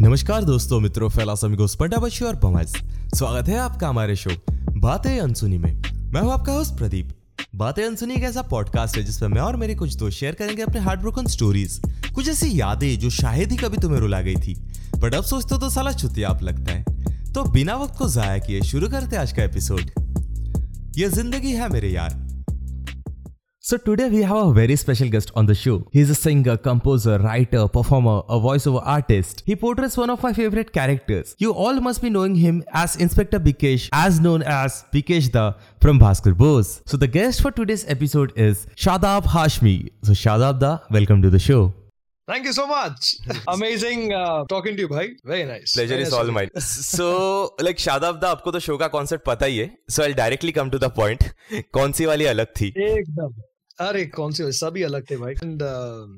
नमस्कार दोस्तों, मित्रों फैलास अमिगोस पंडाबशी और पमज स्वागत है आपका हमारे शो बातें अनसुनी में। मैं हूँ आपका होस्ट प्रदीप। बातें अनसुनी एक ऐसा पॉडकास्ट है जिसमें मैं और मेरे कुछ दोस्त शेयर करेंगे अपने हार्ट ब्रोकन स्टोरीज कुछ ऐसी यादें जो शायद ही कभी तुम्हें रुला गई थी। बट अब सोचते हो तो साला छुट्टी आप लगता है। तो बिना वक्त को जाया किए शुरू करते आज का एपिसोड ये ज़िंदगी है मेरे यार। So today we have a very special guest on the show. He's a singer, composer, writer, performer, a voiceover artist. He portrays one of my favorite characters. You all must be knowing him as Inspector Bikesh, as known as Bikesh Da from Bhaskar Bose. So the guest for today's episode is Shadab Hashmi. So Shadab Da, welcome to the show. Thank you so much. Amazing uh, talking to you, bhai. Very nice. Pleasure Very is nice all of mine. So, like Shadab दा आपको तो show का concept पता ही है. So I'll directly come to the point. कौन सी वाली अलग थी? you. एकदम अरे कौन से सभी अलग थे भाई एंड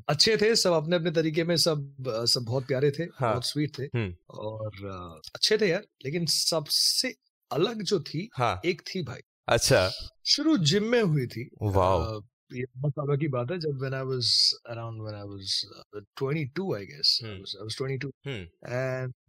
अच्छे थे सब अपने अपने तरीके में सब uh, सब बहुत प्यारे थे हाँ। बहुत स्वीट थे हम्म। और uh, अच्छे थे यार लेकिन सबसे अलग जो थी हाँ. एक थी भाई अच्छा. शुरू जिम में हुई थी Wow. Uh, ये बहुत सालों की बात है जब when I was around when I was uh, 22 I guess I Hmm. was I was 22 Hmm.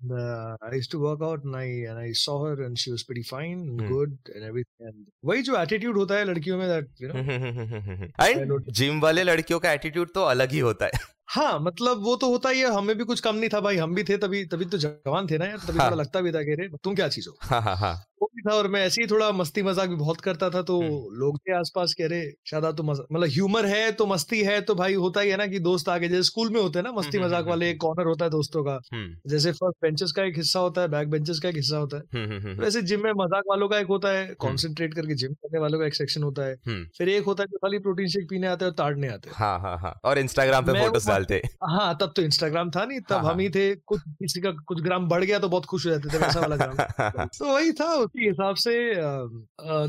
And uh, I used to work out and I and I saw her and she was pretty fine and Hmm. good and everything and वही जो attitude होता है लड़कियों में that you know and gym वाले लड़कियों का attitude तो अलग ही होता है हाँ मतलब वो तो होता ही है हमें भी कुछ कम नहीं था भाई हम भी थे तभी तभी तो जवान थे ना यार तभी हाँ। थोड़ा लगता भी था कि रे तुम क्या चीज़ हो हाँ हाँ हाँ वो भी था और मैं ऐसे ही थोड़ा मस्ती मज़ाक भी बहुत करता था तो हम्म। लोग थे आसपास कह रहे शादा तो मतलब ह्यूमर है तो मस्ती है तो भाई होता ही है ना कि दोस्त आगे जैसे स्कूल में होते हैं ना मस्ती हम्म, मज़ाक हम्म, वाले एक कॉर्नर होता है दोस्तों का हम्म जैसे फ़र्स्ट बेंचेस का एक हिस्सा होता है बैक बेंचेस का एक हिस्सा होता है। हम्म हम्म वैसे जिम में मज़ाक वालों का एक होता है कॉन्सेंट्रेट करके जिम करने वालों का एक सेक्शन होता है। हम्म। फिर एक होता है जो खाली प्रोटीन शेक पीने आते हैं और ताड़ने आते हैं। हाँ हाँ हाँ और इंस्टाग्राम पे फ़ोटोज़ डालते। हाँ तब तो इंस्टाग्राम था नहीं तब हाँ, हम ही थे कुछ किसी का कुछ ग्राम बढ़ गया तो बहुत खुश हो जाते थे वैसा वाला ग्राम तो वही था उसी हिसाब से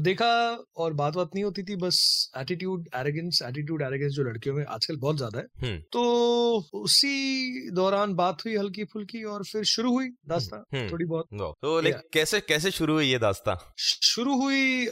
देखा और बात बात नहीं होती थी बस एटीट्यूड एरोगेंस एटीट्यूड एरोगेंस जो लड़कियों में आजकल बहुत ज़्यादा है। हम्म। तो उसी दौरान बात हुई हल्की फुल्की और फिर शुरू हुई दास्तां हम्म। थोड़ी बहुत। तो लाइक कैसे कैसे शुरू हुई ये दास्तां शुरू हुई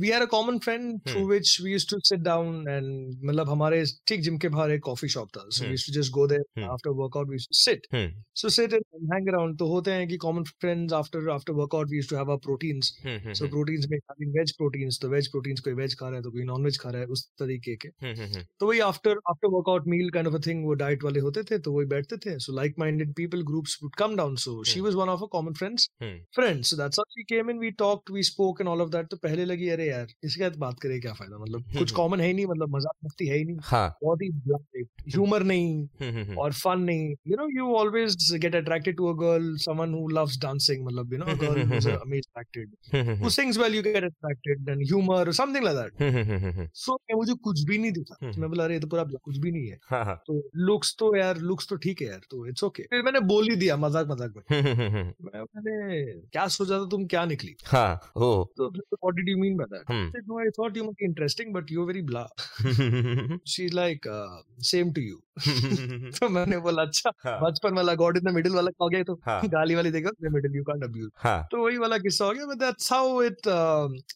we had a common friend through. Which we used to sit down and मतलब हमारे ठीक जिम के बाहर एक कॉफ़ी शॉप था so we. Used to just go there. After workout we used to seat hmm. So sit and hang around तो होते हैं कि common friends after after workout we used to have a proteins hmm hmm so proteins में veg proteins तो veg proteins कोई veg खा रहा है तो कोई नॉन वेज खा रहा है उस तरीके के। हम्म हम्म तो वही after after workout meal kind of a thing वो डाइट वाले होते थे तो वही बैठते थे। So like minded people groups would come down so she Hmm. Was one of a common friends hmm friends so that's how she came in we talked we spoke and all तो पहले लगी अरे यार इसके साथ बात करे क्या फ़ायदा? मतलब कुछ हम्म। कॉमन है ही नहीं मतलब मज़ाक मस्ती है ही नहीं। हाँ। बहुत ही ह्यूमर नहीं हम्म हम्म हम्म। और फन नहीं। You know you always get attracted to a girl someone who loves dancing मतलब you know a girl who is amazing acted hmm. Hmm who sings well you get attracted and humor or something like that hmm hmm hmm hmm. So मैं मुझे कुछ भी नहीं दिखा। हम्म। मैं बोला अरे तो पूरा कुछ भी नहीं है। हाँ हाँ। तो लुक्स तो यार लुक्स तो ठीक है यार तो इट्स ओके फिर मैंने बोल ही दिया मज़ाक मज़ाक में हम्म, हम्म, हम्म, मैंने क्या सोचा था तुम क्या निकली? हाँ, interesting but you very blah same to you तो मैंने बोला अच्छा हाँ। बचपन वाला गॉड इन द मिडिल वाला हो गया तो हाँ। गाली वाली देखो मिडिल यू कांट अब्यूज हाँ। तो वही वाला किस्सा हो गया but that's how it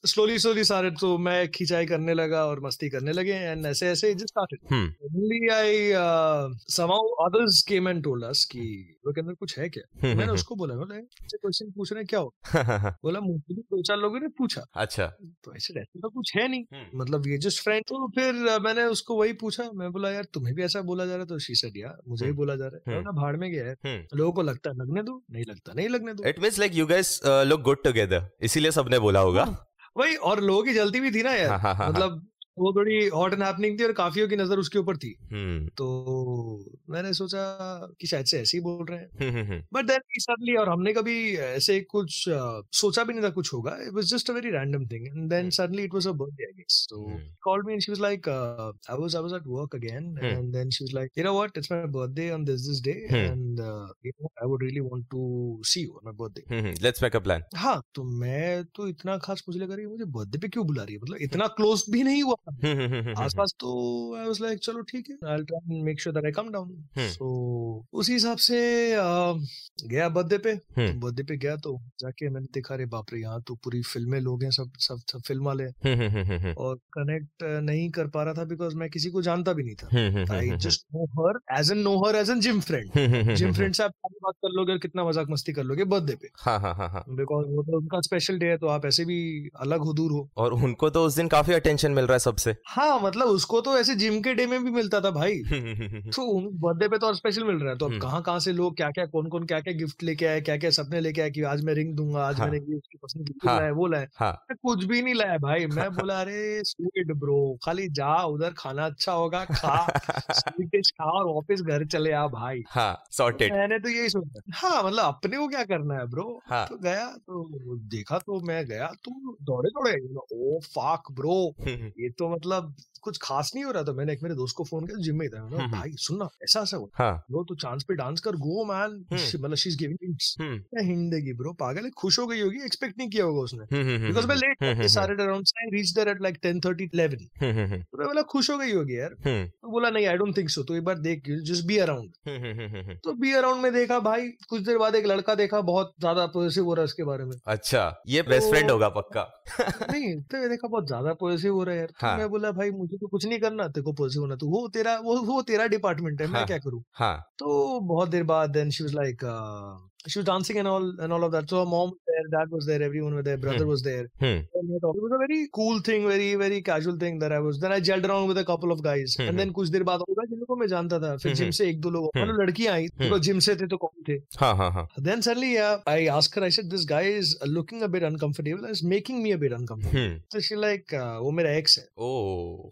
slowly slowly सारे तो मैं खिंचाई करने लगा और मस्ती करने लगे एंड ऐसे ऐसे just started Suddenly I uh, somehow others came and told कि वो के अंदर कुछ है क्या? हम्म मैंने हम्म उसको बोला बोला क्वेश्चन पूछ रहे क्या हो? हम्म बोला मुझे भी दो चार लोगों ने पूछा। अच्छा। तो ऐसे रहते तो कुछ है नहीं। हम्म। मतलब ये जस्ट फ्रेंड तो फिर uh, मैंने उसको वही पूछा मैं बोला यार तुम्हें भी ऐसा बोला जा रहा है तो शी सेड यार मुझे ही हम्म, बोला जा रहा है। ना भाड़ में गया है हम्म। लोगों को लगता है लगने दो नहीं लगता नहीं लगने दो। It means like you guys look good together इसीलिए सबने बोला होगा। वही और लोगों की जलती भी थी ना हाँ यार हाँ हाँ हाँ। मतलब वो थोड़ी हॉट एंड हैपनिंग थी और काफियों की नज़र उसके ऊपर थी। हम्म। तो मैंने सोचा कि शायद से ऐसे ही बोल रहे हैं। बट देन सडनली और हमने कभी ऐसे कुछ uh, सोचा भी नहीं था कुछ होगा। It was just a very random thing and then. Suddenly it was a birthday I guess so called me and she was like uh, I was I was at work again Hmm. and then she was like you know what? It's my birthday on this this day Hmm. and uh, you know I would really want to see you on my birthday. Hmm let's make a plan हाँ तो मैं तो इतना खास मुझे लगा रही मुझे बर्थडे पे क्यों बुला रही है? मतलब इतना क्लोज भी नहीं हुआ। था हम्म हम्म हम्म आसपास तो आई वाज लाइक चलो ठीक है I try and make sure that I come down Hmm. So उसी हिसाब से गया बर्थडे पे Hmm. बर्थडे पे गया तो जाके मैंने देखा रे बाप रे यहाँ तो पूरी फ़िल्में लोग हैं सब सब सब फ़िल्म वाले हैं हम्म हम्म हम्म हम्म और कनेक्ट नहीं कर पा रहा था बिकॉज़ मैं किसी को जानता भी नहीं था हम्म हम्म I hmm just know her as an know her as an gym friend hmm hmm gym hmm friend से आप बात कर लोगे और कितना मज़ाक मस्ती कर लोगे बर्थडे पे हाँ हाँ हाँ हाँ बिकॉज़ वो तो उनका स्पेशल डे है तो आप ऐसे भी अलग हो दूर हो और उनको तो उस दिन काफ़ी अटेंशन मिल रहा है सबसे। हाँ मतलब उसको तो ऐसे जिम के डे में भी मिलता था भाई। तो बर्थडे पे तो और स्पेशल मिल रहा है। तो अब हम्म। कहाँ कहाँ से लोग क्या क्या कौन कौन क्या क्या गिफ्ट लेके आए क्या क्या सपने लेके आए कि आज मैं रिंग दूँगा आज हाँ। मैंने ये उसकी पसंद की हाँ। लाया वो लाया। हाँ। कुछ भी नहीं लाया भाई। मैं बोला अरे स्वीट ब्रो खाली जा उधर खाना अच्छा होगा खा। स्वीट खा और वापस घर चले आ भाई। हाँ सॉर्टेड मैंने तो यही सोचा। हाँ मतलब अपने को क्या करना है ब्रो तो गया तो देखा तो मैं गया तो दौड़े दौड़े ओ फाक ब्रो ये तो मतलब कुछ खास नहीं हो रहा था। मैंने एक मेरे दोस्त को फ़ोन किया जिम में ही था। कहा, हम्म। भाई सुनना ऐसा ऐसा हुआ हाँ। ब्रो तू चांस पे डांस कर गो मैन हम्म। मतलब she is giving hints hmm. क्या हिंट देगी ब्रो पागल है खुश हो गई होगी एक्सपेक्ट नहीं किया होगा उसने। हम्म हम्म बिकॉज़ मैं late hmm, hmm, around I reached there at like 10:30 11 hmm hmm तो मैं बोला खुश हो गई होगी यार। हम्म। तो बोला नहीं आई डोंट थिंक सो तो एक बार देख just be around hmm hmm hmm hmm. तो बी अराउंड में देखा भाई कुछ देर बाद एक लड़का देखा बहुत ज़्यादा पॉजिटिव हो रहा है उसके बारे में। अच्छा ये बेस्ट तो- फ्रेंड होगा पक्का। नहीं तो देखा बहुत ज़्यादा पॉजिटिव हो रहा है यार। तो हाँ। मैं बोला भाई मुझे तो कुछ नहीं करना तेरे को पॉजिटिव होना तो वो तेरा वो वो तेरा डिपार्टमेंट है हाँ, मैं। क्या करूँ हाँ तो बहुत देर बाद then she was like she was dancing and all and all of that so her mom was there dad was there everyone was there brother Hmm. was there hmm And we talked. It was a very cool thing, very very casual thing that I was. Then I gelled around with a couple of guys, hmm, and then कुछ देर बाद होगा जिनको मैं जानता था फिर हम्म, gym से एक दो लोग हम्म। मतलब लड़कियां आई हम्म। तो जिम से थे तो कौन थे हाँ हाँ हाँ then suddenly yeah, I asked her I said this guy is looking a bit uncomfortable and is making me a bit uncomfortable hmm so she like uh, वो मेरा ex है ओ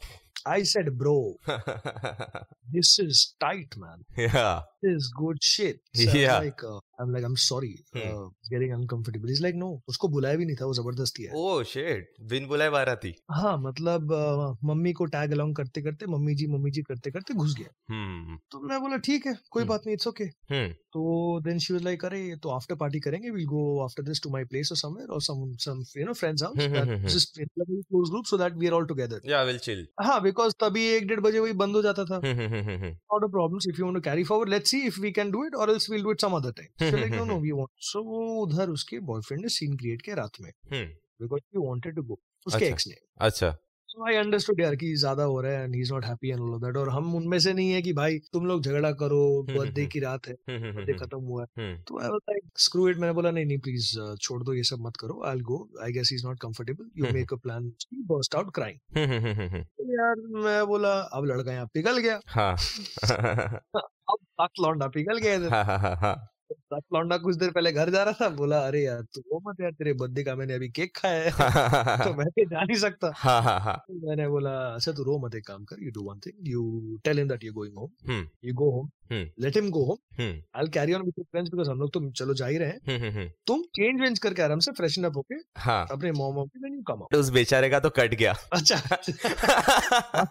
I said bro this is tight man yeah this is good shit so Yeah. I'm like uh, I'm like I'm sorry uh, Hmm. it's getting uncomfortable. He's like no उसको बुलाया भी नहीं था वो ज़बरदस्ती है। ओ शिट बिन बुलाए बारह थी हाँ मतलब अ, मम्मी को टैग अलोंग करते करते मम्मी जी मम्मी जी करते करते घुस गया। हम्म तो मैं बोला ठीक है कोई हम्म। बात नहीं इट्स ओके हम्म तो देन शी वाज लाइक अरे तो आफ्टर पार्टी करेंगे will go after this to my place or somewhere or some some you know friends house. Just close group so that we are all together या will chill हाँ because तभी एक डेढ़ बजे वही बंद हो जाता था। Not a problem if you want to carry forward let's see if we can do it or else we'll do it some other time like no no we want so उधर उसके बॉयफ्रेंड ने scene create किया रात में। हम्म। Because he wanted to go उसके अच्छा। X ने। अच्छा। सो आई अंडरस्टूड यार कि ज़्यादा हो रहा है and he is not happy and all of that और हम उनमें से नहीं है कि भाई तुम लोग झगड़ा करो बर्थडे हम्म। की रात है हम्म हम्म बर्थडे हम्म खत्म हुआ है। हम्म। तो I was like screw it मैंने बोला नहीं नहीं प्लीज़ छोड़ दो ये सब मत करो I will go I guess he is not comfortable you hmm. Make a plan burst out hmm hmm hmm hmm तो यार मैं बोला अब लड़का यहाँ पिघल गया। हाँ। अब लौंडा पिघल सात लौंडा कुछ देर पहले घर जा रहा था बोला अरे यार तू वो मत यार तेरे बर्थडे का मैंने अभी केक खाया है। तो मैं के जा नहीं सकता। हाँ हाँ हाँ। तो मैंने बोला अच्छा तू रो मत एक काम कर you do one thing you tell him that you going home you go home let him go home I carry on with friends because हम लोग तो चलो जा ही रहे हैं। हम्म हम्म हम्म। तुम चेंज वेंज करके आराम से फ्रेशन अप होके हाँ। अपने मॉम मॉम के देन यू कम तो उस बेचारे का तो कट गया। अच्छा।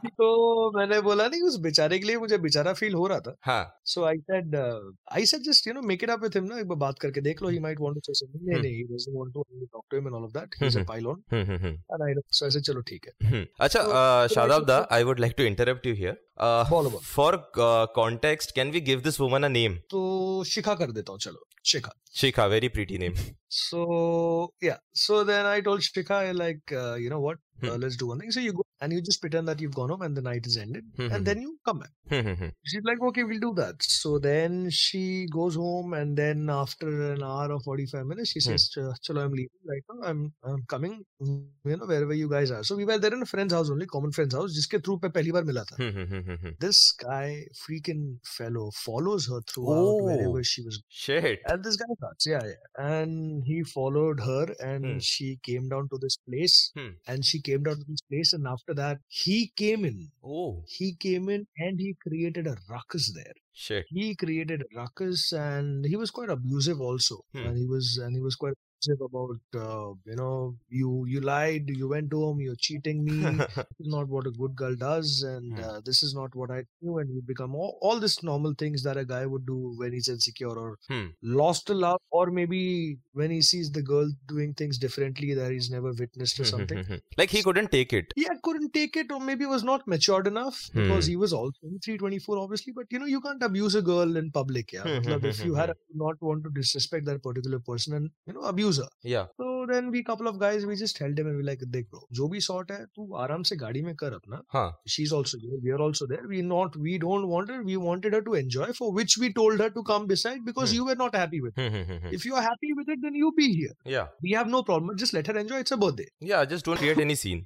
तो मैंने बोला नहीं उस बेचारे के लिए मुझे बेचारा फील हो रहा था। हाँ। So I said I said just you know make it up with him ना एक बार बात करके देख लो he might want to say something नहीं। नहीं he doesn't want to talk to him and all of that he is a. Pylon and I so ऐसे चलो ठीक है। Hmm. Acha, So- uh, so Shadab like- da, I would like to interrupt you here. Uh, बोलो बोलो for uh, context, can we give this woman a name? तो शिखा कर देता हूँ चलो शिखा Shikha, very pretty name. So yeah, so then I told Shikha like, uh, you know what? Uh, Hmm. let's do one thing. So you go and you just pretend that you've gone home and the night is ended mm-hmm. and hmm, then hmm. you come back. Hmm, She's like okay we'll do that. So then she goes home and then after an hour or 45 minutes she says uh, chalo i'm leaving. Right uh, now i'm i'm coming you know wherever you guys are. So we were there in a friend's house only common friend's house jiske through pe pehli baar mila tha. This guy freaking fellow follows her throughout oh, wherever she was shit. and this guy thought, yeah, yeah. And he followed her and hmm. she came down to this place hmm. and she came down to this place and after after that he came in. Oh, He came in and he created a ruckus there. shit. He created a ruckus and he was quite abusive also. Hmm. And he was and he was quite about uh, you know you you lied you went home you're cheating me this is not what a good girl does and Hmm. uh, this is not what i do and you become all, all this normal things that a guy would do when he's insecure or Hmm. lost a love or maybe when he sees the girl doing things differently that he's never witnessed or something. Like he couldn't take it. yeah couldn't take it or maybe was not matured enough because Hmm. he was also 23 24 obviously but you know you can't abuse a girl in public yeah if you had hmm. not want to disrespect that particular person and you know abuse her. Yeah. So then we couple of guys we just held him and we like देख bro जो भी shot है तू आराम से गाड़ी में कर अपना हाँ. she's also there we are also there we not we don't want her we wanted her to enjoy for which we told her to come beside because Hmm. you were not happy with it Hmm, hmm, hmm, hmm. if you are happy with it then you be here Yeah. we have no problem just let her enjoy it's a birthday Yeah. Just don't create any scene.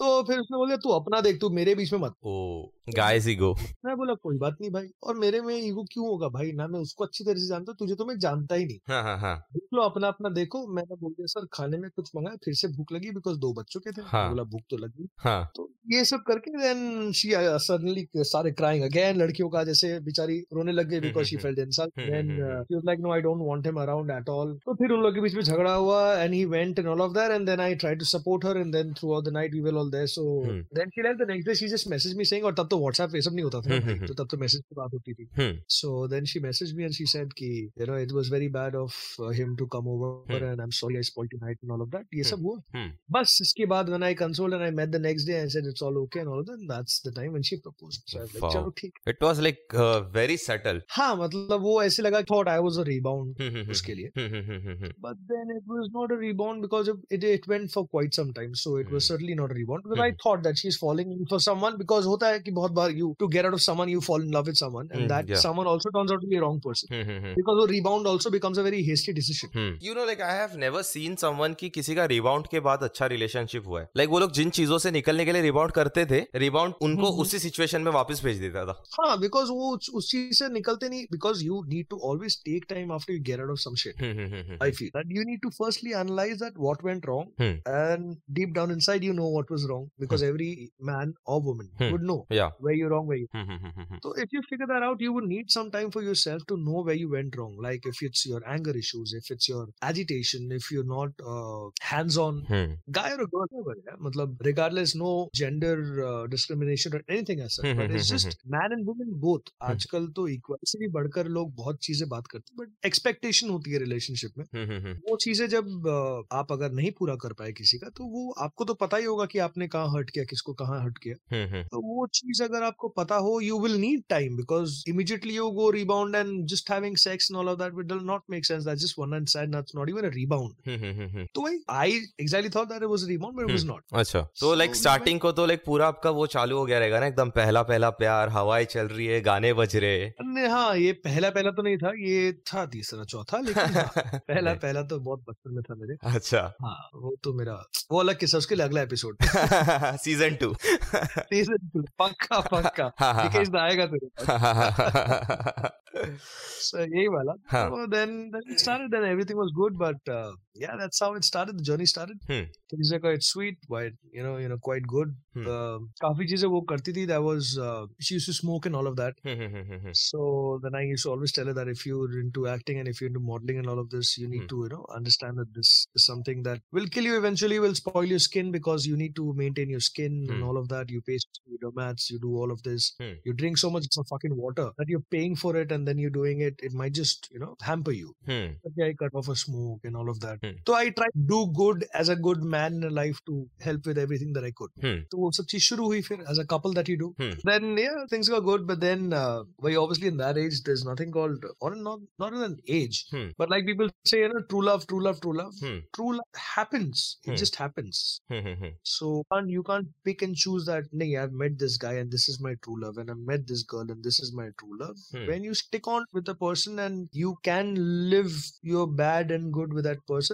तो फिर उसने बोला तू अपना देख तू मेरे बीच में मत Oh, guys ego. मैं बोला कोई बात नहीं भाई और मेरे में ईगो क्यों होगा भाई ना मैं उसको अच्छी तरह से जानता हूँ तुझे तो मैं जानता ही नहीं हाँ हाँ हाँ. देख लो अपना अपना देखो मैंने बोल दिया सर खाने में कुछ मंगाया फिर से भूख लगी बिकॉज़ दो बच्चों के थे हाँ। बोला भूख तो लगी हाँ. तो ये सब करके देन शी सडनली सारे क्राइंग अगेन लड़कियों का जैसे बेचारी रोने लग गई because she felt insult then. She was like no I don't want him around at all तो फिर उन लोगों के बीच में झगड़ा हुआ and he went and all of that and then I try to support her and then throughout the night we will all there so. Then she left the next day she just message me saying और तब तो WhatsApp ये सब नहीं होता था तो तब तो मैसेज की बात होती थी। So then she message me and she said कि you know it was very bad of him to come over and I am sorry I spoiled night and all of that ये सब हुआ। बस इसके बाद when I consoled and I met the next day I said it's all okay and all then that's the time when she proposed so I like ठीक it was like very subtle हाँ मतलब वो ऐसे लगा thought I was a rebound उसके लिए। But then it was not a rebound because it it went for quite some time so it was certainly not a rebound but I thought that she is falling for someone because होता है कि बहुत बार you to get out of someone you fall in love with someone and that someone also turns out to be wrong person because वो rebound also becomes a very hasty decision you know like I have never seen someone की किसी का rebound के बाद अच्छा relationship हुआ है like वो लोग जिन चीज़ों से निकलने के लिए रिबाउंड करते थे रिबाउंड उनको उसी सिचुएशन में वापस भेज देता था हाँ बिकॉज़ वो उस चीज़ से निकलते नहीं because you need to always take time after you get out of some shit I feel that you need to firstly analyse that what went wrong and deep down inside you know what was wrong because every man or woman would know या Hmm. where you're wrong, where you. Hmm, hmm, hmm, hmm, hmm. So if you figure that out, you would need some time for yourself to know where you went wrong. Like if it's your anger issues, if it's your agitation, if you're not uh, hands-on, Hmm. guy or a girl, whatever, yeah? मतलब regardless, no gender uh, discrimination or anything as such. Hmm, but hmm, it's hmm, just man and woman both. आजकल तो equal से भी बढ़कर लोग बहुत चीज़ें बात करते हैं बट एक्सपेक्टेशन होती है रिलेशनशिप में Hmm, hmm, hmm. वो चीज़ें जब uh, आप अगर नहीं पूरा कर पाए किसी का तो वो आपको तो पता ही होगा कि आपने कहाँ हर्ट किया किसको कहाँ हर्ट किया Hmm, hmm. तो वो चीज़ अगर आपको पता हो you will need time because immediately you go rebound and just having sex and all of that will not make sense that's just one and side that's not even a rebound. तो वही I exactly thought that it was rebound but it was not अच्छा। तो like So, starting को तो like पूरा आपका वो चालू हो गया रहेगा ना एकदम पहला पहला प्यार हवाएँ चल रही है गाने बज रहे हैं। नहीं, हाँ ये पहला पहला तो नहीं था ये था तीसरा चौथा लेकिन हाँ, पहला पहला तो बहुत बचपन में था मेरे। अच्छा। हाँ वो तो मेरा वो अलग किस्सा उसके लिए अगला episode season two season two पक्का पक्का हाँ हाँ निकेश आएगा तेरे हाँ So, यही वाला हाँ। so then then it started then everything was good but uh, yeah that's how it started the journey started Hmm. things are quite sweet quite you know you know quite good Hmm. uh, काफी चीजें वो करती थी that was uh, she used to smoke and all of that Hmm, so then I used to always tell her that if you're into acting and if you're into modeling and all of this you need Hmm. to you know understand that this is something that will kill you eventually will spoil your skin because you need to maintain your skin Hmm. and all of that you pay you do mats you do all of this Hmm. you drink so much of fucking water that you're paying for it and then you're doing it it might just you know hamper you Hmm. okay, I cut off a smoke and all of that. Hmm. So I tried to do good as a good man in life to help with everything that I could. Hmm. तो वो सब चीज़ शुरू हुई फिर as a couple that you do. Hmm. Then yeah, things got good, but then uh, well, obviously in that age there's nothing called or not not in an age, Hmm. but like people say, you know, true love, true love, true love. Hmm. True love happens. It Hmm. just happens. Hmm, hmm, hmm. So can't, you can't pick and choose that. Nay, I've met this guy and this is my true love, and I've met this girl and this is my true love. Hmm. When you stick on with a person and you can live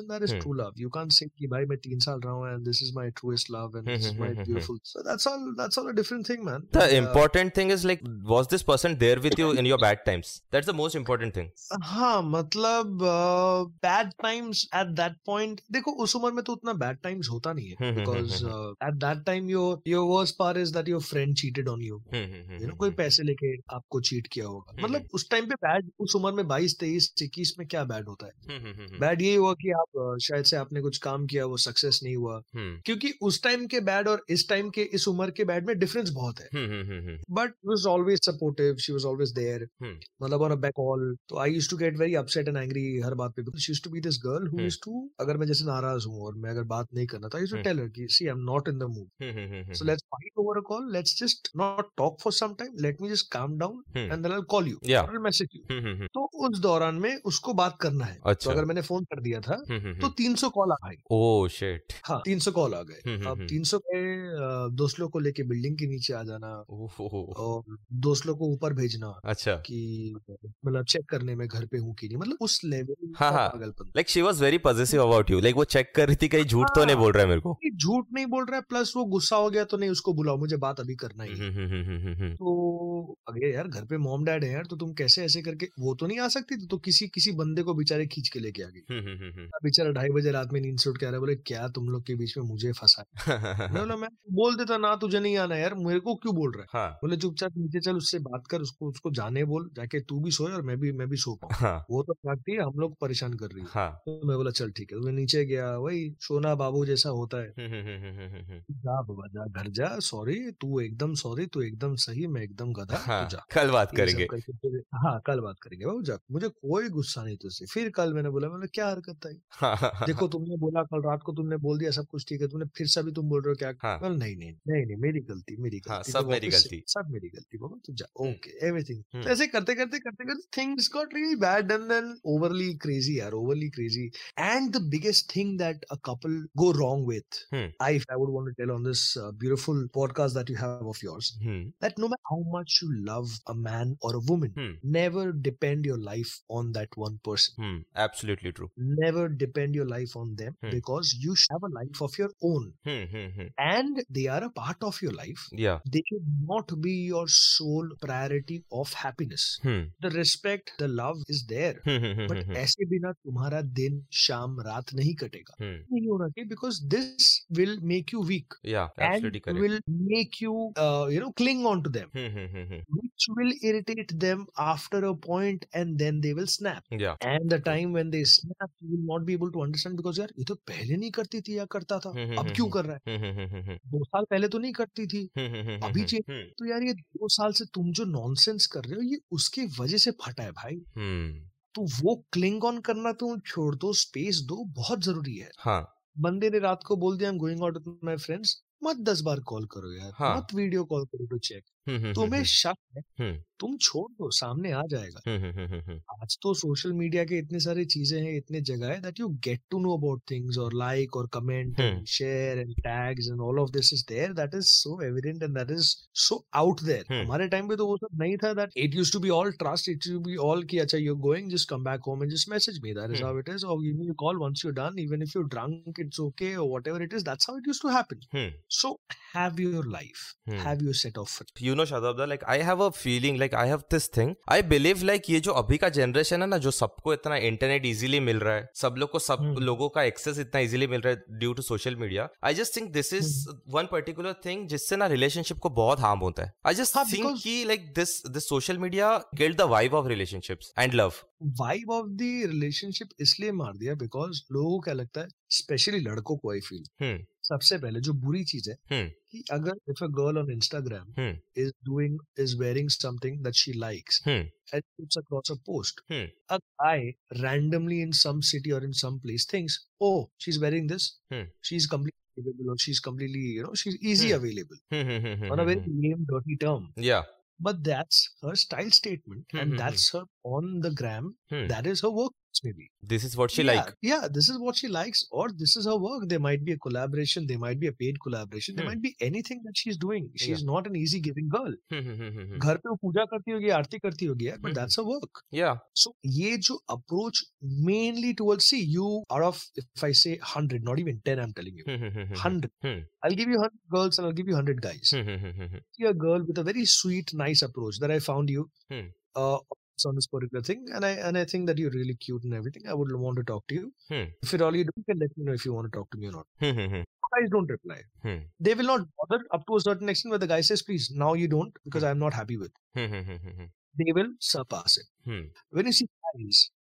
bad and that is Hmm. true love. You can't say कि भाई मैं तीन साल रहा हूँ and this is my truest love and this is my Hmm, hmm, hmm, hmm, beautiful. So that's all. That's all a different thing, man. The uh, important thing is like, was this person there with you in your bad times? That's the most important thing. हाँ मतलब bad times at that point देखो उस उम्र में तो उतना bad times होता नहीं है hmm, hmm, because hmm, at that time your your worst part is that your friend cheated on you Hmm, hmm, hmm, you know hmm, कोई hmm. पैसे लेके आपको चीट किया होगा हम्म, मतलब उस टाइम पे बैड उस उम्र में बाईस तेईस इक्कीस में क्या बैड होता है Hmm, hmm, hmm, hmm. Bad ये हुआ कि आप आप शायद से आपने कुछ काम किया वो सक्सेस नहीं हुआ। क्योंकि उस टाइम के बैड और इस टाइम के इस उम्र के बैड में डिफरेंस बहुत है। But was always supportive she was always there मतलब ऑन बैक ऑल तो I use to get very upset and angry हर बात पे to be this girl to अगर मैं जैसे नाराज़ हूँ और मैं अगर बात नहीं करना था यू टेल हर की see am not in the mood so let's fight over call let's just not talk for some time let me just calm down and I call you message तो उस दौरान में उसको बात करना है। तो अच्छा। तो अगर मैंने फ़ोन कर दिया था तो 300 कॉल आ गई ओह शिट हाँ 300 कॉल आ गए। हम्म, हम्म, अब हम्म। 300 के अ, दोस्त लोग को लेके बिल्डिंग के नीचे आ जाना और दोस्त लोग को ऊपर भेजना अच्छा। कि मतलब चेक करने में घर पे हूँ कि नहीं मतलब उस लेवल हाँ, हाँ। पागलपन। Like she was very positive about you like वो चेक कर रही थी कहीं झूठ तो नहीं हाँ। बोल रहा है मेरे को। झूठ नहीं बोल रहा है प्लस वो गुस्सा हो गया तो नहीं उसको बुलाओ मुझे बात अभी करना ही। हम्म हम्म हम्म हम्म हम्म। तो अरे यार घर पे मॉम डैड है यार तो तुम कैसे ऐसे करके वो तो नहीं आ सकती थी तो किसी किसी बंदे को बेचारे खींच के लेके आ गई। हम्म हम्म हम्म। बेचारा ढाई बजे रात में नींद से उठ के आ रहा है, बोले क्या तुम लोग के बीच में मुझे फंसा है मैं बोला मैं बोल देता ना तुझे नहीं आना यार मेरे को क्यों बोल रहा है? हाँ। बोले चुपचाप नीचे चल उससे बात कर उसको उसको जाने बोल जाके तू भी सोए और मैं भी मैं भी सो पाऊँ। हाँ। वो तो भागती है हम लोग परेशान कर रही है। हाँ। तो मैं बोला चल ठीक है। तो मैं नीचे गया वही सोना बाबू जैसा होता है। हम्म हम्म हम्म जा बाबा जा घर जा सॉरी तू एकदम सॉरी तू एकदम सही मैं एकदम गधा हाँ जा। कल बात करेंगे। हाँ कल बात करेंगे बाबू जा मुझे कोई गुस्सा नहीं तुझसे। फिर कल मैंने बोला मैंने क्या हरकत आई देखो तुमने बोला कल रात को तुमने बोल दिया सब कुछ ठीक है तुमने फिर से भी तुम बोल रहे हो क्या हाँ। बोला, नहीं नहीं नहीं नहीं मेरी गलती मेरी गलती हाँ, सब तो मेरी गलती। सब मेरी गलती बाबा तू जा हम्म। ओके एवरीथिंग हम्म। तो ऐसे करते करते करते करते things got really bad and then overly crazy यार overly crazy and the biggest thing that a couple go wrong with I I I would want to tell on this uh, beautiful podcast that you have of yours hmm that no matter how much you love a man or a woman hmm never depend your life on that one person hmm absolutely true never depend your life on them hmm. because you have a life of your own. Hmm, hmm, hmm, and they are a part of your life. Yeah. They should not be your sole priority of happiness. Hmm. The respect the love is there. Hmm, but aise bina tumhara din sham raat nahi katega because this will make you weak. Yeah absolutely and will make you uh, you know cling on to them. Which will irritate them after a point and then they will snap. Yeah. And the time when they snap you will not be able to understand because यार ये तो पहले नहीं करती थी या करता था हम्म, अब हम्म, क्यों हम्म। कर रहा है? दो साल पहले तो नहीं करती थी। अभी चेंज तो यार ये दो साल से तुम जो नॉनसेंस कर रहे हो ये उसके वजह से फटा है भाई। तो वो क्लिंग ऑन करना तुम छोड़ दो स्पेस दो बहुत ज़रूरी है। हाँ। बंदे ने रात को बोल दिया out with my friends. मत दस बार कॉल करो यार हाँ। मत वीडियो कॉल करो टू चेक हम्म हम्म तुम्हें शक है। तुम छोड़ दो सामने आ जाएगा आज तो सोशल मीडिया के इतने सारे चीज़ें हैं इतने जगह है that you get to know about things और लाइक और comment. And share and tags and all of this is there that is so evident and that is so out there. हमारे टाइम पे तो वो सब नहीं था that it used to be all trust it used to be all कि अच्छा you going just come back home and just message me that is. How it is और me call once you done even if you drunk it's okay और whatever it is that's how it used to happen so have your life. Have your set of you know Shadabda, like I have a feeling like I have this thing. I believe like ये जो अभी का generation है ना जो सबको इतना internet easily मिल रहा है सब लोग को सब Hmm. लोगों का एक्सेस इतना इजीली मिल रहा है due to social media I just think this is one particular thing जिससे ना रिलेशनशिप को बहुत हार्म होता है. आई जस्ट थिंक कि like this this social media killed the vibe of relationships and love vibe of the relationship इसलिए मार दिया बिकॉज़ लोगों को क्या लगता है स्पेशली लड़कों को आई फील सबसे पहले जो बुरी चीज़ है कि अगर if a girl on Instagram is doing is wearing something that she likes and puts across a post a guy randomly in some city और in some place things oh she is wearing this she is complete available और she is completely you know she is easy available on a very name dotty term या but that's her style statement and that's her on the gram Hmm. that is her work maybe this is what she yeah, like yeah this is what she likes or this is her work there might be a collaboration there might be a paid collaboration there Hmm. might be anything that she's doing she's not an easy giving girl hmm घर पे वो पूजा करती होगी आरती करती होगी यार Hmm. but that's her work या so ये जो approach mainly towards see you out of if I say 100 not even 10 I'm telling you hmm hmm 100 Hmm. I'll give you 100 girls and I'll give you 100 guys hmm hmm hmm see a girl with a very sweet nice approach that I found you Hmm. uh, on this particular thing and i and i think that you're really cute and everything. I would want to talk to you. Hmm. if at all you do you can let me know if you want to talk to me or not. Hmm, hmm, hmm. Guys don't reply. They will not bother up to a certain extent where the guy says please now you don't because i'm not happy with. They will surpass it. When you see guys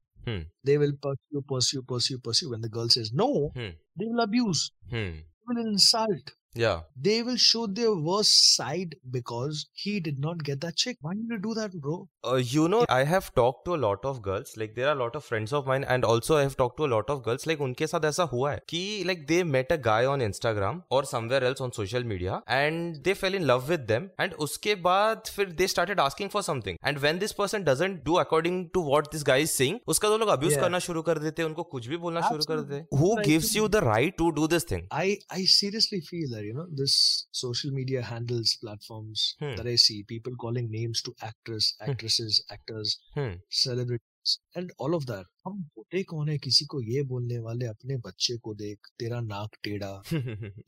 they will pursue pursue pursue pursue. When the girl says no they will abuse. They will insult. Yeah. they will show their worst side because he did not get that chick. Why did you do that, bro? Uh, you know, I have talked to a lot of girls. Like there are a lot of friends of mine, and also I have talked to a lot of girls. Like उनके साथ ऐसा हुआ है कि like they met a guy on Instagram or somewhere else on social media, and they fell in love with them. And उसके बाद फिर they started asking for something. And when this person doesn't do according to what this guy is saying, उसका तो लोग abuse Yeah. करना शुरू कर देते हैं, उनको कुछ भी बोलना शुरू कर Absolutely. देते हैं. Who Like- gives you the right to do this thing? I I seriously feel that You know this social media handles platforms Hmm. that I see people calling names to actors, actresses, actors, Hmm. celebrities, and all of that. हम होते कौन है किसी को ये बोलने वाले अपने बच्चे को देख तेरा नाक टेढ़ा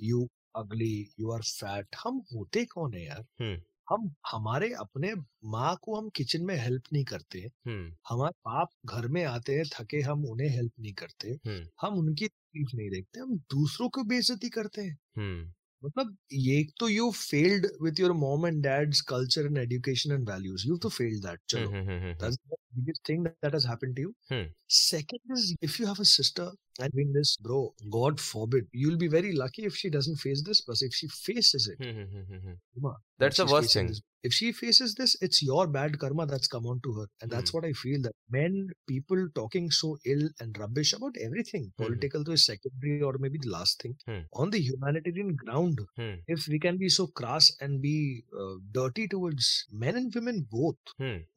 you ugly you are fat हम होते कौन है यार Hmm. हम हमारे अपने माँ को हम किचन में हेल्प नहीं करते Hmm. हमारे बाप घर में आते हैं थके हम उन्हें हेल्प नहीं करते Hmm. हम उनकी तकलीफ़ नहीं देखते हम दूसरों को बेइज्जती करते हैं Hmm. मतलब ये तो you failed with your mom and dad's culture and education and values you तो फेल्ड दैट चलो Hmm. Biggest thing that, that has happened to you Hmm. second is if you have a sister and doing this bro god forbid you'll be very lucky if she doesn't face this but if she faces it Hmm. Hmm. Hmm. That's the worst thing. this- if she faces this it's your bad karma that's come on to her and that's Hmm. what i feel that men people talking so ill and rubbish about everything political to is secondary or maybe the last thing on the humanitarian ground if we can be so crass and be uh, dirty towards men and women both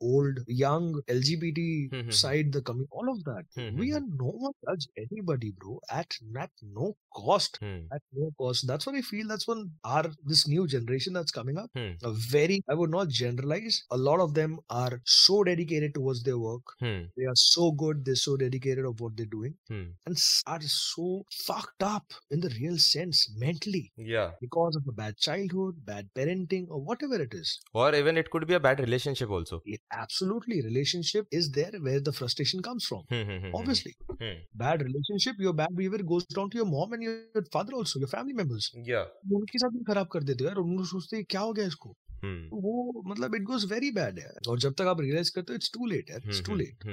old young lgbt Mhm. side the coming, all of that Mhm. we are no one judge anybody bro at at no cost Hmm. at no cost that's what i feel that's when our this new generation that's coming up Hmm. a very i would not generalize a lot of them are so dedicated towards their work Hmm. they are so good they're so dedicated of what they're doing Hmm. and are so fucked up in the real sense mentally Yeah. because of a bad childhood bad parenting or whatever it is Or even it could be a bad relationship also. it, absolutely relationship is there where the frustration comes from Hmm. Hmm. Hmm. obviously Hmm. bad relationship your bad behavior goes down to your mom and your father also your family members Yeah. उनके साथ भी खराब कर देते हो यार उनको सोचते हैं क्या हो गया इसको Hmm. तो वो मतलब इट गोज वेरी बैड है। और जब तक आप रियलाइज़ करते हो इट्स टू लेट है it's too late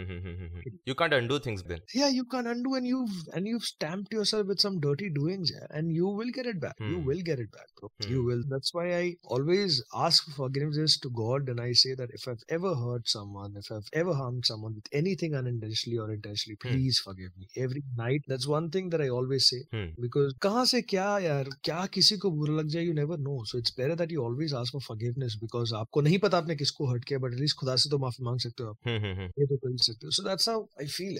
you can't undo things then या you can undo and you and you stamped yourself with some dirty doings and you will get it back you will get it back you will that's why I always ask forgiveness to God and I say that if I have ever hurt someone if I have ever harm someone with anything unintentionally और intentionally please forgive me every night that's one thing that I always say because कहाँ से क्या यार क्या किसी को बुरा लग जाए you never know so it's better that you always ask for forgive forgiveness because आपको नहीं पता आपने किसको हर्ट किया बट एटलीस्ट खुदा से तो माफ़ी मांग सकते हो आप। हम्म, हम्म, हम्म। ये तो कर सकते हो। So that's how I feel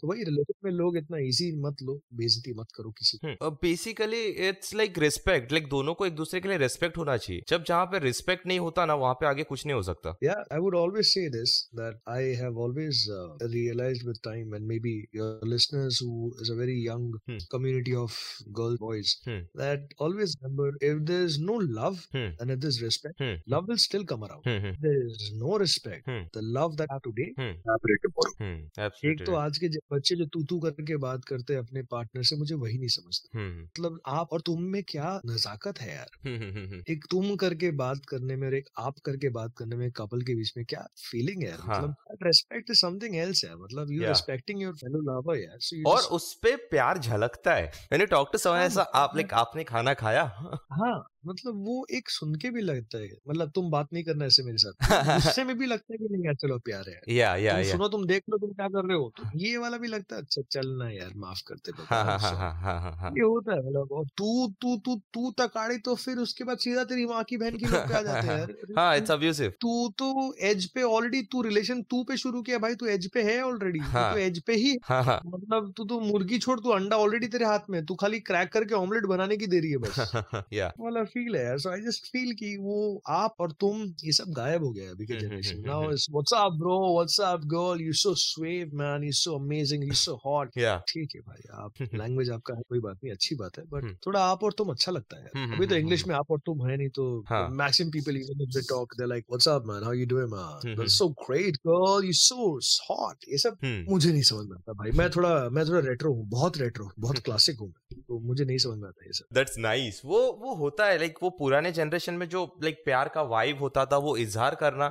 तो भाई रिलेशन में लोग इतना इजी मत लो बेइज्जती मत करो किसी अब basically it's like respect like दोनों को एक दूसरे के लिए रिस्पेक्ट होना चाहिए। जब जहाँ पे रिस्पेक्ट नहीं होता ना वहाँ पे आगे कुछ नहीं हो सकता। या I would always say this that I have always realise with time and maybe your listeners who is a very young community of girl boys that always remember if there is no love and if there is respect love will still come around. Hmm. Hmm. There is no respect. Hmm. The love that I have today, Hmm. evaporate tomorrow. Hmm. एक. तो आज के बच्चे जो तू तू करके बात करते हैं अपने पार्टनर से मुझे वही नहीं समझते. मतलब आप और तुम में क्या नजाकत है यार. एक तुम करके बात करने में और एक आप करके बात करने में कपल के बीच में क्या फीलिंग है हाँ। मतलब रेस्पेक्ट इज़ समथिंग एल्स है मतलब you. Respecting your fellow lover यार सो और उस पे प्यार झलकता है मैंने टॉक टू हाँ, ऐसा आप हाँ। लाइक आपने खाना खाया हाँ मतलब वो एक सुन के भी लगता है मतलब तुम बात नहीं करना ऐसे मेरे साथ गुस्से में भी लगता है कि नहीं यार चलो प्यार है या या तुम या। सुनो तुम देख लो तुम क्या कर रहे हो। तो ये वाला भी लगता है अच्छा चलना यार माफ़ करते हाँ हाँ हाँ हाँ हाँ हाँ हाँ। ये होता है मतलब तू तू तू तू तकाड़ी तो फिर उसके बाद सीधा तेरी माँ की बहन की लोग पे आ जाते हैं यार। हाँ तू- इट्स अब्यूसिव तू तो एज पे ऑलरेडी तू रिलेशन तू पे शुरू किया भाई तू एज पे है ऑलरेडी हाँ। तो एज पे ही। हाँ हाँ। मतलब तू तो मुर्गी छोड़ तू अंडा ऑलरेडी तेरे हाथ में तू खाली क्रैक करके ऑमलेट बनाने की देरी है बस। या। वाला फील है यार सो आई जस्ट फील कि वो आप और तुम ये सब गायब हो गया अभी के generation now. Is what's up bro what's up girl you so suave man you so amazing you so hot ठीक है भाई आप लैंग्वेज आपका है कोई बात नहीं अच्छी बात है बट। थोड़ा आप और तुम अच्छा लगता है अभी तो इंग्लिश में आप और तुम है नहीं तो। Maximum people even if they talk they like what's up man how you doing man that's so great girl you so hot ये सब मुझे नहीं समझ में आता भाई। मैं थोड़ा मैं थोड़ा रेट्रो हूँ बहुत रेट्रो बहुत क्लासिक हूँ तो मुझे नहीं समझ में आता ये सब। दैट्स नाइस वो वो होता है लाइक वो पुराने जनरेशन में जो लाइक प्यार का वाइब होता था वो इजहार करना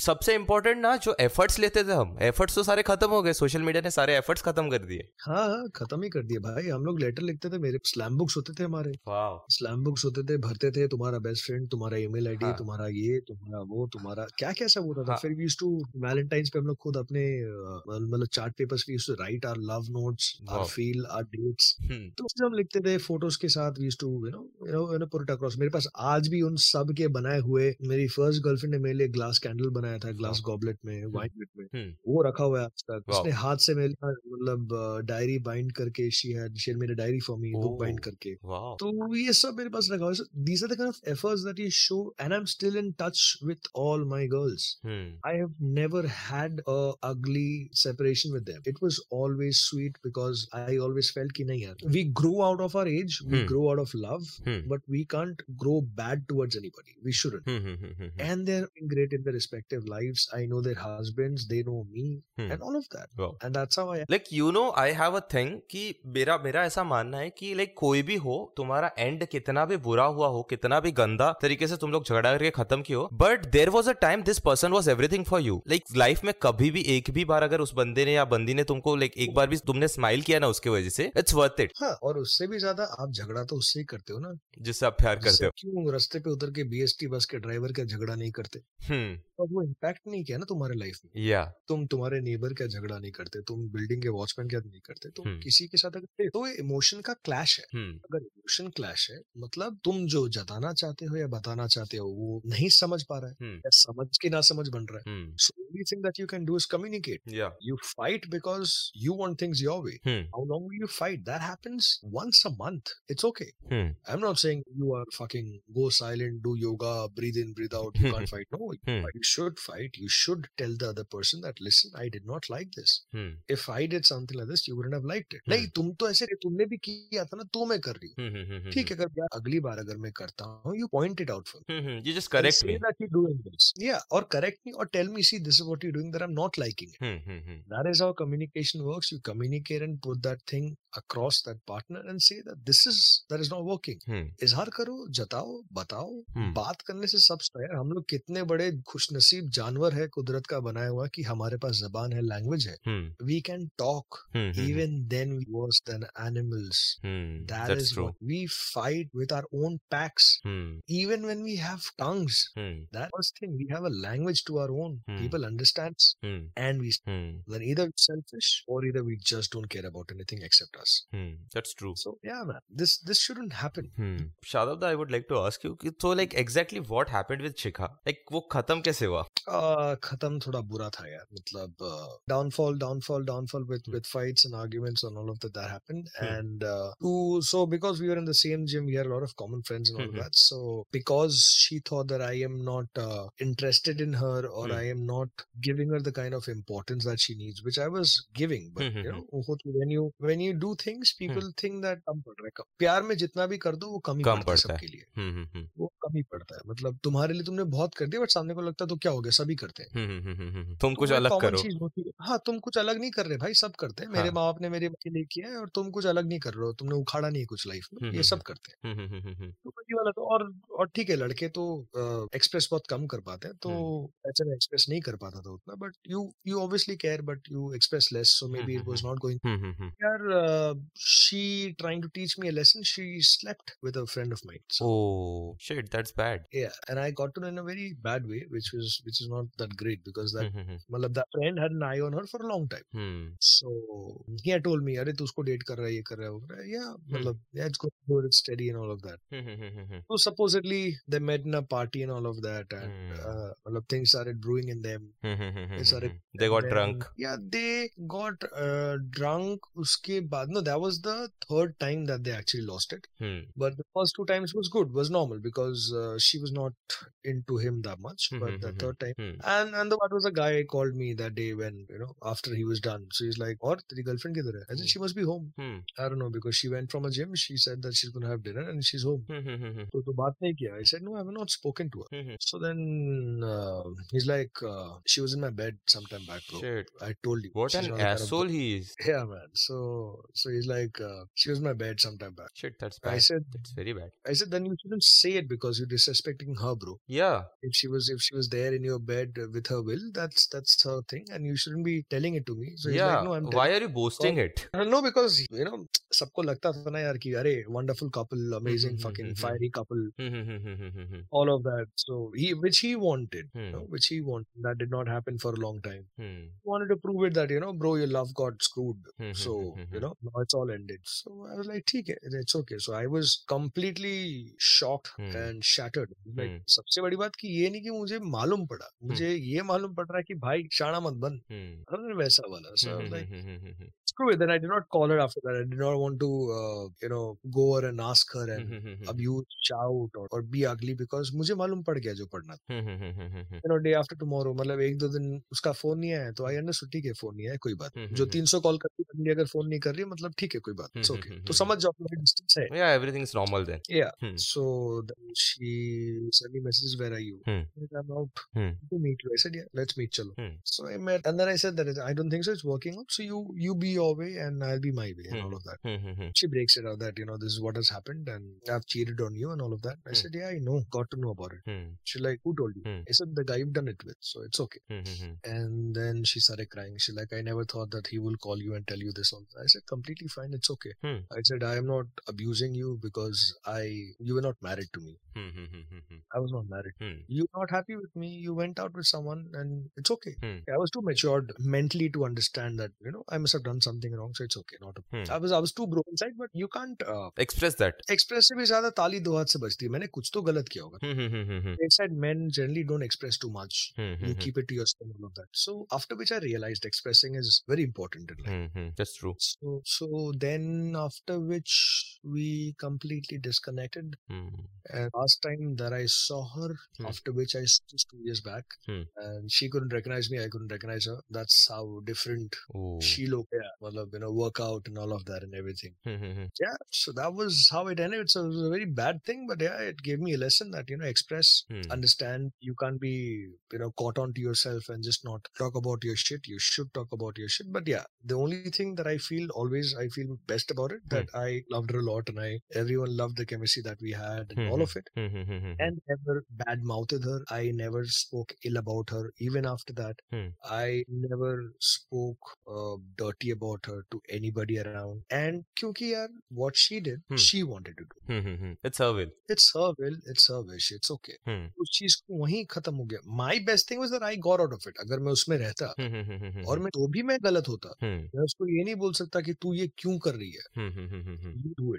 सबसे इम्पोर्टेंट ना जो एफर्ट्स लेते थे हम। एफर्ट्स तो सारे खत्म हो गए सोशल मीडिया ने सारे एफर्ट्स खत्म कर दिए। हाँ हाँ खत्म ही कर दिए भाई। हम लोग लेटर लिखते थे मेरे स्लैम बुक्स होते थे हमारे। स्लैम बुक्स होते थे भरते थे तुम्हारा बेस्ट फ्रेंड तुम्हारा ईमेल आईडी हाँ। तुम्हारा ये तुम्हारा वो तुम्हारा क्या क्या सब होता था। हाँ। फिर वी यूज्ड टू वैलेंटाइंस पे हम लोग खुद अपने मतलब chart papers we used to write our love notes our feel our dates तो हम लिखते थे फ़ोटोज़ के साथ we used to you know you know you across मेरे पास आज भी उन सब के बनाए हुए मेरी फ़र्स्ट गर्लफ्रेंड ने मेरे लिए ग्लास कैंडल बनाया था ग्लास गॉबलेट में वाइन में हम्म वो रखा हुआ है आज तक। उसने हाथ से मेरे मतलब डायरी बाइंड करके she had she made diary for me book. Bind करके। तो ये सब मेरे पास रखा हुआ है। These are the kind of efforts that you show and I am still in touch with all my girls I have never had a ugly separation with them. It was always sweet because I always felt कि नहीं यार we grow out of our age, we Hmm. grow out of love, Hmm. but we can't grow bad towards anybody. We shouldn't. Hmm hmm hmm And they're great in their respective lives. I know their husbands, they know me, Hmm. and all of that. Wow. And that's how I am. Like you know I have a thing कि मेरा मेरा ऐसा मानना है कि like कोई भी हो तुम्हारा एंड कितना भी बुरा हुआ हो कितना भी गंदा तरीके से तुम लोग झगड़ा करके खत्म किए हो but there was a time this person was everything for you like life में कभी भी एक भी बार अगर उस बंदे ने या बंदी ने तुमको लाइक एक बार भी तुमने स्माइल किया ना उसकी वजह से इट्स वर्थ इट हाँ और उससे भी ज़्यादा आप झगड़ा तो उससे ही करते हो ना जिससे आप प्यार करते हो? क्यों रास्ते पे उतर के बीएसटी बस के ड्राइवर का झगड़ा नहीं करते? हम्म और वो इम्पैक्ट नहीं किया ना तुम्हारे लाइफ में या तुम तुम्हारे नेबर का झगड़ा नहीं करते तुम बिल्डिंग के वॉचमैन का नहीं करते तुम हम्म। किसी के साथ अगर तो इमोशन का क्लैश है हम्म अगर इमोशन क्लैश है मतलब तुम जो जताना चाहते हो या बताना चाहते हो वो नहीं समझ पा रहा है हम्म या समझ के ना समझ बन रहा है हम्म so only thing that you can do is communicate या you fight because you want things your way hmm how long will you fight that happens once a month it's okay hmm i'm not saying you are fucking go silent do yoga breathe in breathe out you can't Hmm. should fight you should tell the other person that listen i did not like this hmm if I did something like this, you wouldn't have liked it. Hmm. नहीं तुम तो ऐसे तुमने भी किया था ना तो मैं कर रही हूँ हम्म हम्म ठीक है अगर अगली बार अगर मैं करता हूँ you point it out for me. Hmm you just correct me that you're doing this. Yeah, or correct me or tell me, see, this is what you're doing that I'm not liking it. Hmm hmm hmm That is how communication works. You communicate and put that thing across that partner and say that this is that is not working. Hmm इजहार करो जताओ बताओ हम्म बात करने से सब तो यार हम लोग कितने बड़े खुशनसीब जानवर है कुदरत का बनाया हुआ कि हमारे पास जबान है लैंग्वेज है hmm hmm hmm hmm is true what we fight with our own packs hmm even when we have tongues hmm that was thing we have a language to our own Hmm. people understand hmm and we hmm then either we're selfish or either we just don't care about anything except us hmm that's true yeah man this this shouldn't happen Hmm. Shadab, I would like to ask you, कि so like exactly what happened with Shikha? Like वो खत्म कैसे हुआ? खत्म थोड़ा बुरा था यार मतलब downfall downfall downfall with with fights and arguments on all of that that happened and so because we are in the same gym we have a lot of common friends and all that so because she thought that I am not interested in her और I am not giving her the kind of importance that she needs which I was giving but you know when you when you do things people think that कम पड़ रहा है प्यार में जितना भी कर दो वो कम ही पड़ता है सबके लिए वो कम ही पड़ता है मतलब तुम्हारे लिए तुमने बहुत कर दिया बट सामने को लगता है तो क्या हो गया? सभी करते हैं। तुम तो कुछ अलग करो। चीज़ होती है। हाँ तुम कुछ अलग नहीं कर रहे भाई सब करते हैं। मेरे हाँ। माँ बाप ने मेरे लिए किया है और तुम कुछ अलग नहीं कर रहे हो। तुमने उखाड़ा नहीं है कुछ लाइफ में। ये सब करते हैं। तो वाला तो और और ठीक है लड़के तो एक्सप्रेस बहुत कम कर पाते हैं। तो। ऐसे में एक्सप्रेस नहीं कर पाता था उतना। But you you obviously care but you express less so maybe it was not going यार she trying to teach me a lesson she slept with a friend of mine so Oh shit, that's bad. yeah and i got to know in a very bad way which was which is not that great because that hmm हम्म मतलब that friend had an eye on her for a long time hmm So he had told me, अरे तू उसको date कर रहा है ये कर रहा है वो कर रहा है yeah मतलब yeah it's good it's steady and all of that hmm hmm hmm hmm so supposedly they met in a party and all of that and Hmm. uh, मतलब things started brewing in them hmm hmm hmm They started hmm They got and drunk. then- yeah they got uh, drunk उसके बाद no that was the third time that they actually lost it hmm but the first two times was good was normal because uh, she was not into him that much Hmm, but hmm, mm-hmm. third time. Mm-hmm. And and the, what was a guy called me that day when you know after he was done. So he's like, "Or three girlfriend kidhar? I said, hmm. "She must be home." Hmm. I don't know because she went from a gym. She said that she's gonna have dinner and she's home. Hmm, hmm, so to baat nahi kiya. I said, "No, I have not spoken to her." So then uh, he's like, uh, "She was in my bed sometime back, bro." Shit. I told you. What an asshole kind of he is. Yeah, man. So so he's like, uh, "She was in my bed sometime back." Shit, that's bad. I said, "That's very bad." I said, "Then you shouldn't say it because you're disrespecting her, bro." Yeah. If she was if she was there in your bed with her will, that's that's her thing, and you shouldn't be telling it to me. So he's yeah. like, no, I'm Why telling. are you boasting it? I don't know because you know सबको लगता था ना यार कि अरे wonderful couple, amazing hmm, fucking hmm, hmm. fiery couple, Hmm, hmm, hmm, hmm, hmm, hmm, all of that. So he, which he wanted, you know, Hmm. which he wanted. That did not happen for a long time. hmm, He wanted to prove it that you know, bro, your love got screwed. hmm, hmm, So hmm, hmm, you know, now it's all ended. So I was like, ठीक है, it's okay. So I was completely shocked Hmm. and shattered. Like Hmm. सबसे बड़ी बात कि ये नहीं कि मुझे मालूम मालूम पड़ा। मुझे ये मालूम पड़ रहा है कि भाई शाणा मत बन। वैसा वाला so like screw it then I did not call her after that I did not want to you know go और and her and abuse shout और बी अगली बिकॉज़ मुझे मालूम पड़ गया जो पढ़ना था। You know day after tomorrow मतलब एक दो दिन उसका फ़ोन नहीं आया तो आई अंडरस्टूड ठीक है फ़ोन नहीं आया कोई बात जो 300 कॉल करती है अगर फ़ोन नहीं कर रही मतलब ठीक है कोई बात इट्स ओके तो समझ जाओ अपना डिस्टेंस है। या एवरीथिंग इज़ नॉर्मल देन या so she send me message where are you I am out Hmm. to meet you I said yeah let's meet chalo Hmm. so I met and then I said that I don't think so it's working out so you you be your way and I'll be my way and hmm. all Hmm. of that hmm, hmm, hmm, she breaks it out that you know this is what has happened and I've cheated on you and all of that I hmm. said yeah I know got to know about it she's like who told you. I said the guy you've done it with so it's okay and then she started crying. She like, I never thought that he will call you and tell you this. all." I said, completely fine. It's okay. I said, I am not abusing you because I, you were not married to me. I was not married. You're not happy with me You went out with someone and it's okay. Hmm. I was too matured mentally to understand that, you know, I must have done something wrong. So it's okay. Not a, Hmm. I was, I was too broken inside, but you can't, uh, Express that. express से भी ज्यादा ताली दो हाथ से बजती है मैंने कुछ तो गलत किया होगा Hmm, hmm, hmm, hmm, hmm, they said men generally don't express too much hmm, hmm, you hmm, keep it to yourself and all of that so after which i realized expressing is very important in life. That's true. So, so then after which we completely disconnected. Hmm, And last time that I saw her, Hmm. after which I just two years back, Hmm. and she couldn't recognize me, I couldn't recognize her. That's how different Oh. she looked. Yeah, well, you know, workout and all of that and everything. Hmm, hmm, hmm. Yeah, so that was how it ended. So it was a very bad thing, but yeah, it gave me a lesson that you know, express, understand. You can't be you know caught onto yourself and just not talk about your shit. You should talk about your shit. But yeah, the only thing that I feel always I feel best about it that I loved her a lot and I everyone loved the chemistry that we had and mm-hmm. all of it. Hmm, hmm, hmm, hmm, hmm. And never bad mouthed her. I never spoke ill about her. Even after that, Hmm. I never spoke uh, dirty about her to anybody around. And क्योंकि यार what she did, Hmm. she wanted to do. Hmm, hmm, hmm. It's her will. It's her will, it's her wish, it's okay. Hmm. उस चीज़ को वहीं खत्म हो गया. My best thing was that I got out of it. अगर मैं उसमें रहता Hmm, hmm, hmm, hmm, hmm, और मैं तो भी मैं गलत होता hmm, मैं उसको ये नहीं बोल सकता कि तू ये क्यों कर रही है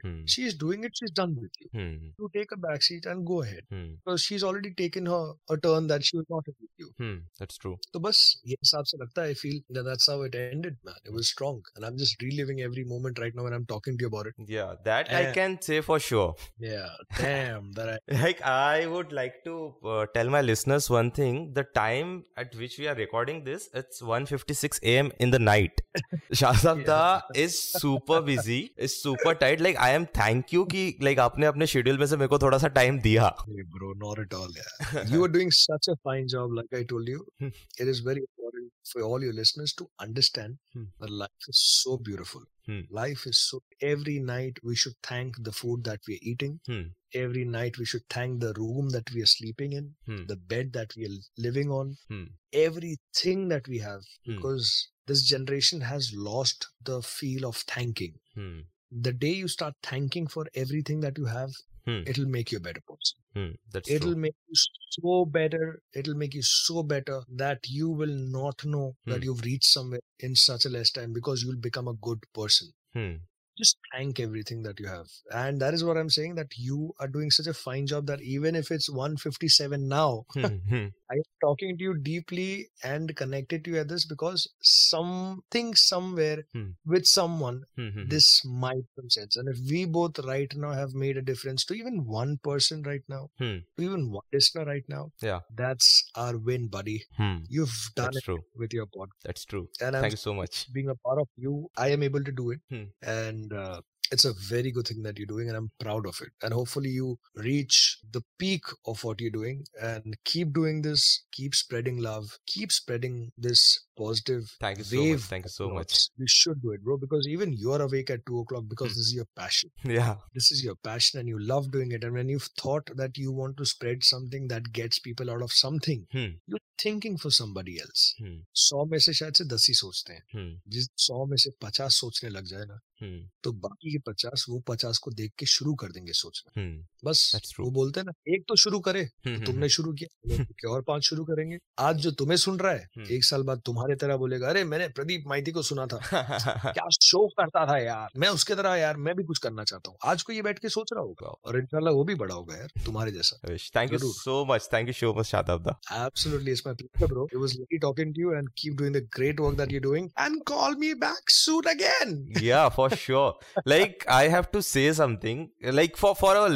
it. Hmm. She is doing it, she's done with you. Hmm. You take a backseat and go ahead. Hmm. Because she's already taken her a turn that she was not with you. Hmm. That's true. So bus. Yes, se I feel that that's how it ended, man. It was strong. And I'm just reliving every moment right now when I'm talking to you about it. Yeah, that and I can say for sure. Yeah. Damn. that I like I would like to uh, tell my listeners one thing. The time at which we are recording this, it's 1.56 a.m. in the night. Shahzabda yeah. is super busy, is super tight. Like I I am thank you कि like आपने अपने schedule में से मेरे को थोड़ा सा time दिया ब्रो नॉट एट ऑल यार you are doing such a fine job like I told you it is very important for all your listeners to understand that life is so beautiful life is so every night we should thank the food that we are eating every night we should thank the room that we are sleeping in the bed that we are living on everything that we have because this generation has lost the feel of thanking The day you start thanking for everything that you have, Hmm. it'll make you a better person Hmm. That's it'll true. make you so better it'll make you so better that you will not know that Hmm. you've reached somewhere in such a less time because you'll become a good person Hmm. Just thank everything that you have and that is what i'm saying that you are doing such a fine job that even if it's 157 now Hmm. Hmm. i am talking to you deeply and connected to you at this because something somewhere Hmm. with someone this might make sense and if we both right now have made a difference to even one person right now to even one listener right now Yeah. that's our win buddy you've done That's it true. with your pod That's true. and I'm Thank you so much. being a part of you i am able to do it Hmm. And uh, it's a very good thing that you're doing and i'm proud of it. And hopefully you reach the peak of what you're doing and keep doing this keep spreading love keep spreading this positive Thank you so wave. much. Thank you so much. You should do it, bro, because even you're awake at two o'clock because Hmm. this is your passion. Yeah. This is your passion and you love doing it. And when you've thought that you want to spread something that gets people out of something, Hmm. you're thinking for somebody else. Hmm. सौ में से शायद से दस ही सोचते हैं Hmm. जिस सौ में से पचास सोचने लग जाए ना Hmm. तो बाकी के पचास वो पचास को देख के शुरू कर देंगे सोचना Hmm. बस. वो बोलते हैं ना एक तो शुरू करे Hmm. तो तुमने शुरू किया और पाँच शुरू करेंगे आज जो तुम्हें सुन रहा है हम्म। एक साल बाद तुम्हारे तुम्हारी तरह बोलेगा अरे मैंने प्रदीप माइती को सुना था। क्या शो करता था यार। मैं उसके तरह यार मैं भी कुछ करना चाहता हूँ। आज को ये बैठ के सोच रहा होगा और इनशाला वो भी बड़ा होगा यार तुम्हारे जैसा। Thank you so much thank you so much Shadab like for for our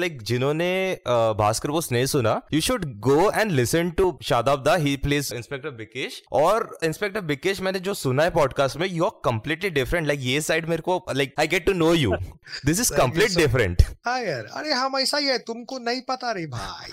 like जिन्होंने भास्कर बोस नहीं सुना you should go and listen to Shadab he inspector Bikesh और इंस्पेक्टर बिकेश मैंने जो सुना है पॉडकास्ट में you are completely different like ये साइड मेरे को like I get to know you this is complete different हाँ यार अरे हम ऐसा ही है तुमको नहीं पता रही भाई।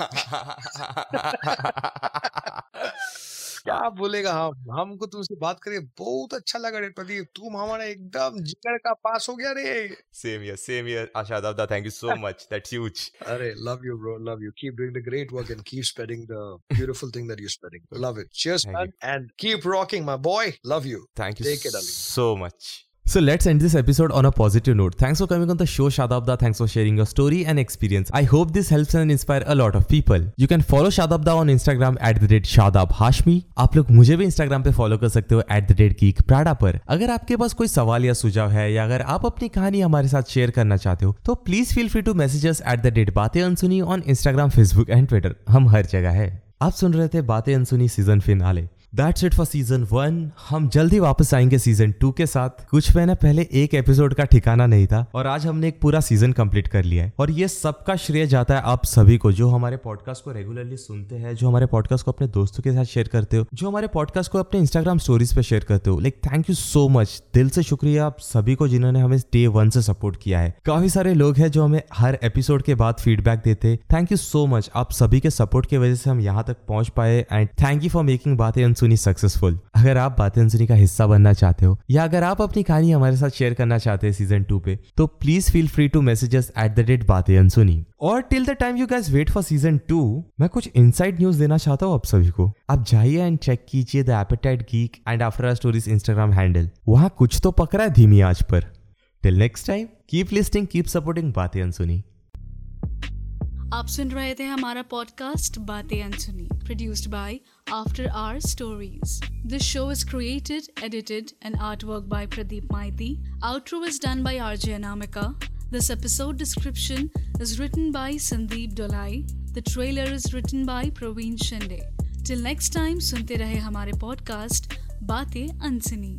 क्या बोलेगा हम? हमको तो तुमसे बात करके बहुत अच्छा लगा रे प्रदीप। तुम हमारा एकदम जिगर का पास हो गया रे। Same year same year Asha dada thank you so much that's huge अरे love you bro love you keep doing the great work and keep spreading the beautiful thing that you spreading love it cheers and keep rocking my boy love you thank you so much so let's end this episode on a positive note. Thanks for coming on the show, Shadabda. Thanks for sharing your story and experience. I hope this helps and inspire a lot of people. You can follow Shadabda on Instagram at the rate Shadab Hashmi. आप लोग मुझे भी Instagram पे follow कर सकते हो at the rate Geek Prada पर अगर आपके पास कोई सवाल या सुझाव है या अगर आप अपनी कहानी हमारे साथ शेयर करना चाहते हो तो please feel free to messages at the date Baatein Ansuni on Instagram Facebook and Twitter हम हर जगह है आप सुन रहे थे Baatein Ansuni season finale that's it for season one हम जल्दी वापस आएँगे सीज़न टू के साथ। कुछ महीने पहले एक एपिसोड का ठिकाना नहीं था और आज हमने एक पूरा सीज़न कंप्लीट कर लिया है। और ये सबका श्रेय जाता है आप सभी को, जो हमारे पॉडकास्ट को रेगुलरली सुनते हैं, जो हमारे पॉडकास्ट को अपने दोस्तों के साथ शेयर करते हो, जो हमारे पॉडकास्ट को अपने इंस्टाग्राम स्टोरीज पे शेयर करते हो। Like thank you so much दिल से शुक्रिया आप सभी को जिन्होंने हमें डे वन से सपोर्ट किया है। काफ़ी सारे लोग हैं जो हमें हर एपिसोड के बाद फीडबैक देते। थैंक यू सो मच आप सभी के सपोर्ट की वजह से हम यहाँ तक पहुँच पाए। And thank you for making Baatein Ansuni successful अगर आप बातें अनसुनी का हिस्सा बनना चाहते हो, या अगर आप अपनी कहानी हमारे साथ शेयर करना चाहते हैं सीज़न टू पे तो please feel free to messages at the rate Baatein Ansuni. और till the time you guys wait for season two मैं कुछ इनसाइड न्यूज़ देना चाहता हूँ आप सभी को. आप जाइए एंड चेक कीजिए the appetite geek and after stories Instagram handle वहाँ कुछ तो पकड़ा है धीमी आँच पर. Till next time keep listening keep supporting Baatein Ansuni. आप सुन रहे थे हमारा podcast Baatein Ansuni produced by after our stories this show is created edited and art work by Pradeep Maity outro is done by RJ Anamika this episode description is written by Sandeep Dolai the trailer is written by Praveen Shinde till next time सुनते रहे हमारे podcast Baatein अनसुनी